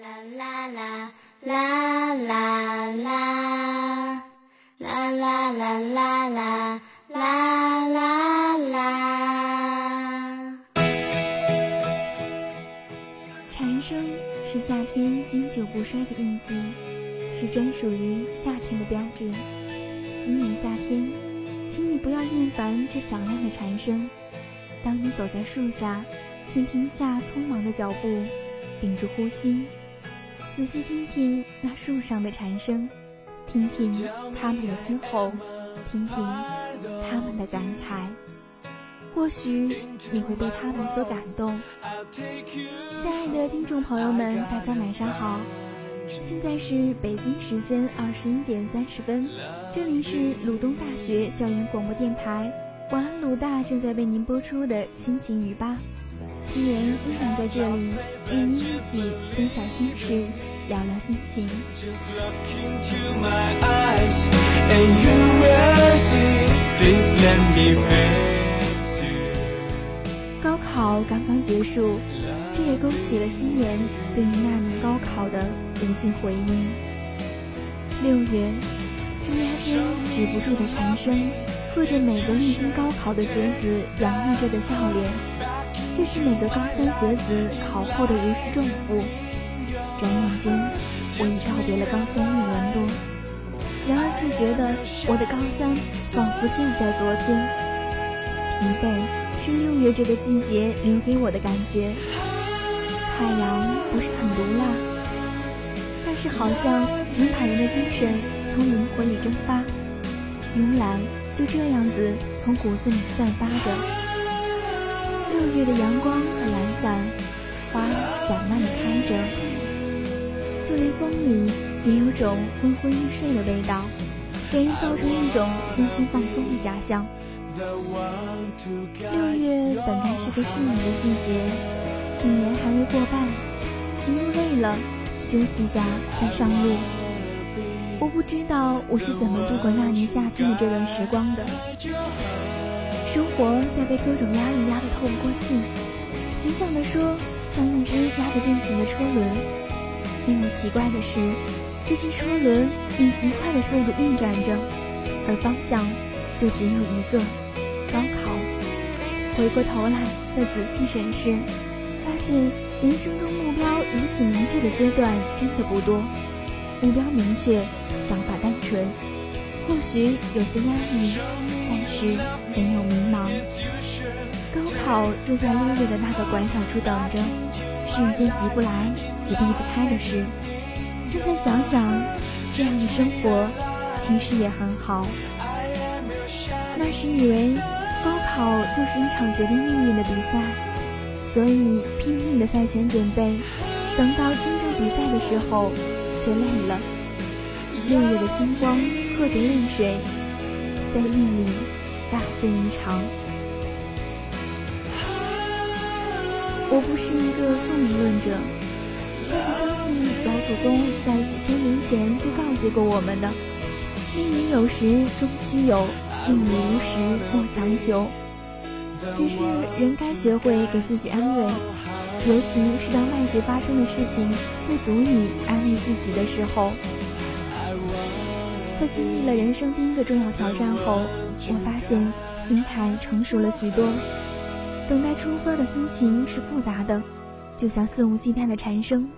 啦啦啦啦啦啦啦啦啦啦啦啦啦。蝉声是夏天经久不衰的印记，是专属于夏天的标志。今年夏天，请你不要厌烦这响亮的蝉声。当你走在树下，请停下匆忙的脚步，屏住呼吸，仔细听听那树上的蝉声，听听它们的嘶吼，听听它们的感慨。或许你会被它们所感动。亲爱的听众朋友们，大家晚上好，现在是北京时间二十一点三十分，这里是鲁东大学校园广播电台。晚安，鲁大正在为您播出的心情语吧。新年依然在这里，与您一起分享心事，聊聊心情。高考刚刚结束，却也勾起了新年对于那年高考的无尽回忆。六月，枝桠间止不住的蝉声，附着每个历经高考的学子洋溢着的笑脸。这是每个高三学子考后的如释重负。转眼间，我已告别了高三一年多，然而却觉得我的高三仿佛就在昨天。疲惫是六月这个季节留给我的感觉。太阳不是很毒辣，但是好像能把人的精神从灵魂里蒸发，慵懒就这样子从骨子里散发着。六月的阳光很懒散，花缓慢地开着，就连风里也有种昏昏欲睡的味道，给人造成一种身心放松的假象。六月本该是个适宜的季节，一年还未过半，行路累了，休息下再上路。我不知道我是怎么度过那年夏天的这段时光的。生活在被各种压力压得透不过气，形象地说，像一只压得变形的车轮。令我奇怪的是，这些车轮以极快的速度运转着，而方向就只有一个——高考。回过头来再仔细审视，发现人生中目标如此明确的阶段真的不多。目标明确，想法单纯，或许有些压抑。但是没有迷茫，高考就在六月的那个拐角处等着，是一件急不来也避不开的事。现在想想，这样的生活其实也很好。那时以为高考就是一场决定命运的比赛，所以拼命的赛前准备，等到真正比赛的时候却累了。六月的星光喝着泪水。在夜里大醉一场。我不是一个宿命论者，但是相信老祖宗在几千年前就告诫过我们的：命运有时终须有，命里无时莫强求。只是人该学会给自己安慰，尤其是当外界发生的事情不足以安慰自己的时候。在经历了人生第一个重要挑战后，我发现心态成熟了许多。等待出分的心情是复杂的，就像肆无忌惮的蝉声，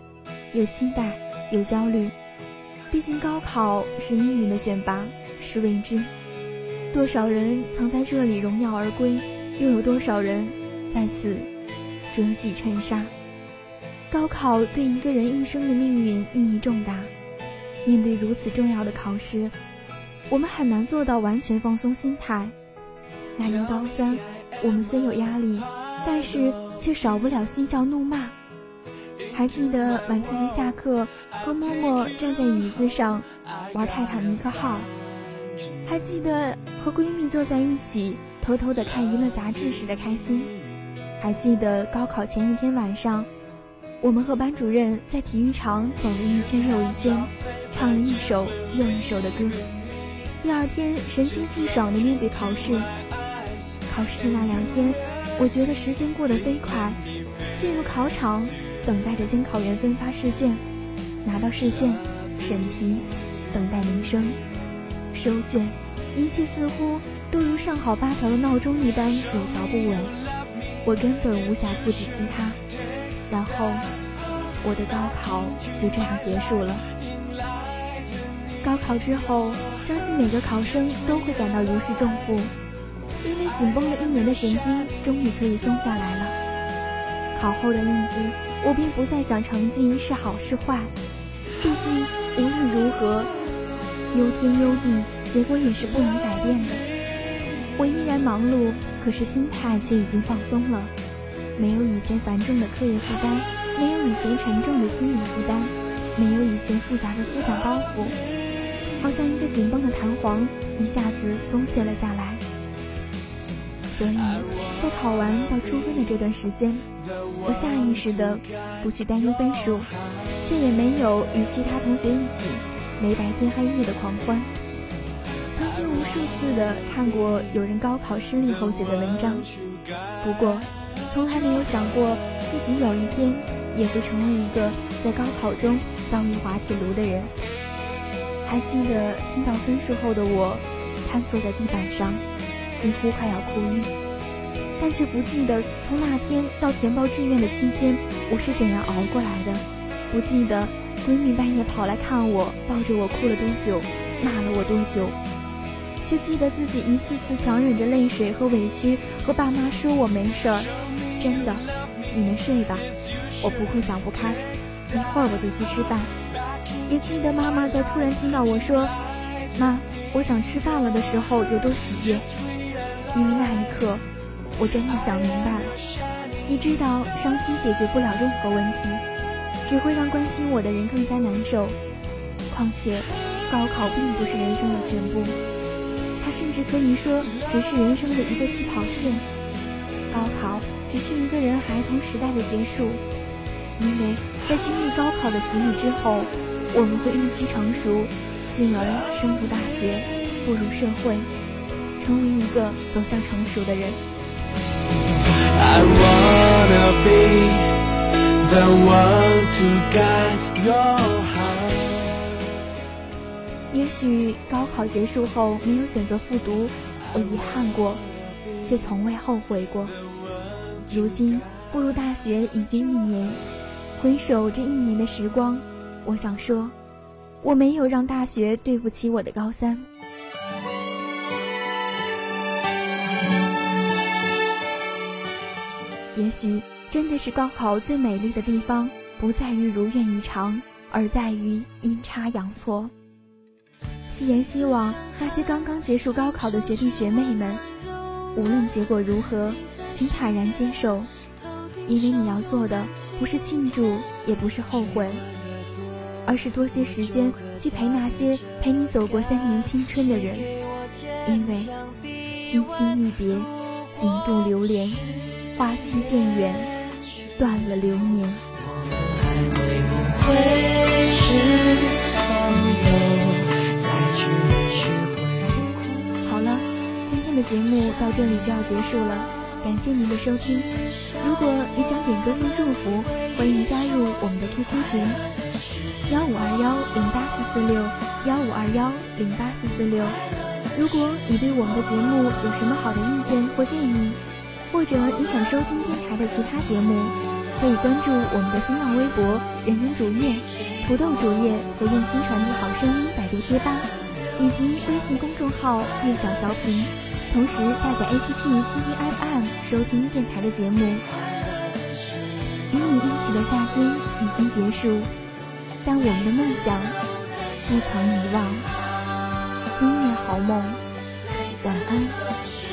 有期待，有焦虑。毕竟高考是命运的选拔，是未知。多少人曾在这里荣耀而归，又有多少人在此折戟沉沙？高考对一个人一生的命运意义重大。面对如此重要的考试，我们很难做到完全放松心态。那年高三，我们虽有压力，但是却少不了嬉笑怒骂。还记得晚自习下课和默默站在椅子上玩泰坦尼克号，还记得和闺蜜坐在一起偷偷的看娱乐杂志时的开心，还记得高考前一天晚上，我们和班主任在体育场走了一圈又一圈。唱了一首又一首的歌，第二天神清气爽的面对考试。考试的那两天，我觉得时间过得飞快。进入考场，等待着监考员分发试卷，拿到试卷，审题，等待铃声，收卷，一切似乎都如上好八条的闹钟一般有条不紊。我根本无暇顾及其他，然后我的高考就这样结束了。高考之后，相信每个考生都会感到如释重负，因为紧绷了一年的神经终于可以松下来了。考后的日子，我便不再想成绩是好是坏，毕竟无论如何，忧天忧地，结果也是不能改变的。我依然忙碌。可是心态却已经放松了，没有以前繁重的课业负担，没有以前沉重的心理负担，没有以前复杂的思想包袱，好像一个紧绷的弹簧一下子松懈了下来。所以在考完到出分的这段时间，我下意识的不去担忧分数，却也没有与其他同学一起没白天黑夜的狂欢。曾经无数次的看过有人高考失利后写的文章，不过从来没有想过自己有一天也会成为一个在高考中遭遇滑铁卢的人。还记得听到分数后的我，瘫坐在地板上，几乎快要哭晕，但却不记得从那天到填报志愿的期间我是怎样熬过来的，不记得闺蜜半夜跑来看我，抱着我哭了多久，骂了我多久。却记得自己一次次强忍着泪水和委屈，和爸妈说我没事儿，真的，你们睡吧，我不会想不开，一会儿我就去吃饭。也记得妈妈在突然听到我说“妈，我想吃饭了”的时候有多喜悦，因为那一刻，我真的想明白了，你知道伤心解决不了任何问题，只会让关心我的人更加难受。况且，高考并不是人生的全部。它甚至可以说只是人生的一个起跑线，高考只是一个人孩童时代的结束，因为在经历高考的洗礼之后，我们会日趋成熟，进而升入大学，步入社会，成为一个走向成熟的人。也许高考结束后没有选择复读，我遗憾过，却从未后悔过。如今步入大学已经一年，回首这一年的时光，我想说，我没有让大学对不起我的高三。也许真的是高考最美丽的地方，不在于如愿以偿，而在于阴差阳错。希言希望那些刚刚结束高考的学弟学妹们，无论结果如何，请坦然接受，因为你要做的不是庆祝，也不是后悔，而是多些时间去陪那些陪你走过三年青春的人，因为今夕一别，锦度流连，花期渐远，断了流年。好了，今天的节目到这里就要结束了，感谢您的收听。如果你想点歌送祝福，欢迎加入我们的 QQ 群幺五二幺零八四四六幺五二幺零八四四六。如果你对我们的节目有什么好的意见或建议，或者你想收听电台的其他节目，可以关注我们的新浪微博“人人主页”、“土豆主页”和“用心传递好声音”百度贴吧，以及微信公众号“悦享调频”。同时下载 APP 蜻蜓 FM 收听电台的节目。与你一起的夏天已经结束，但我们的梦想不曾遗忘。今夜好梦，晚安。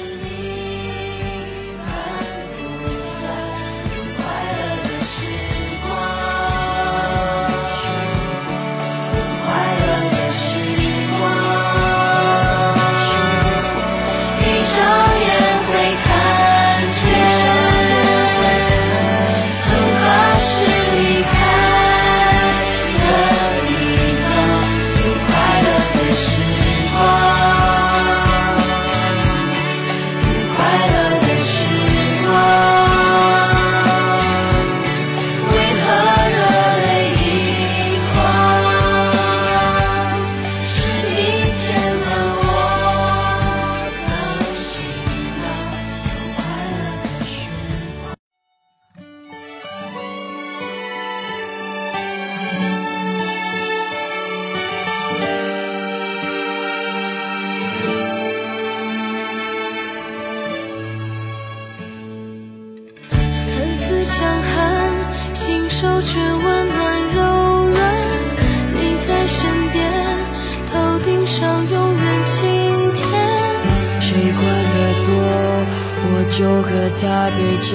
它对着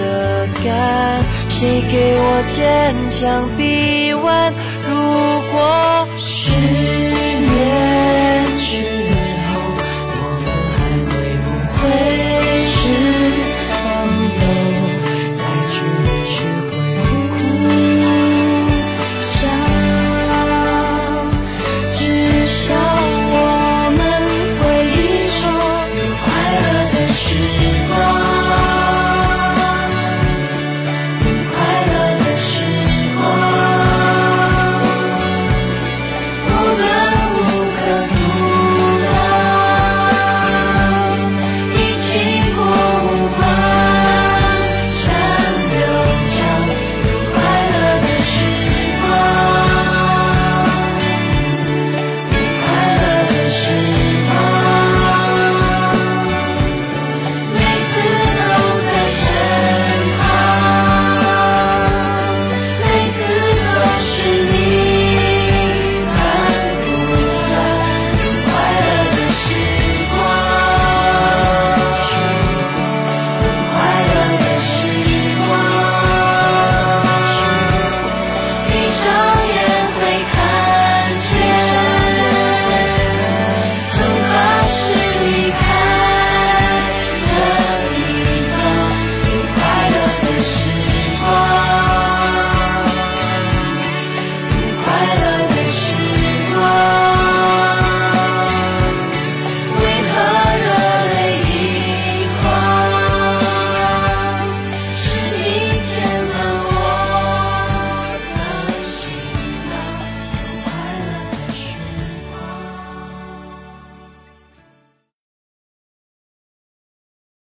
干谁给我坚强臂弯？如果失眠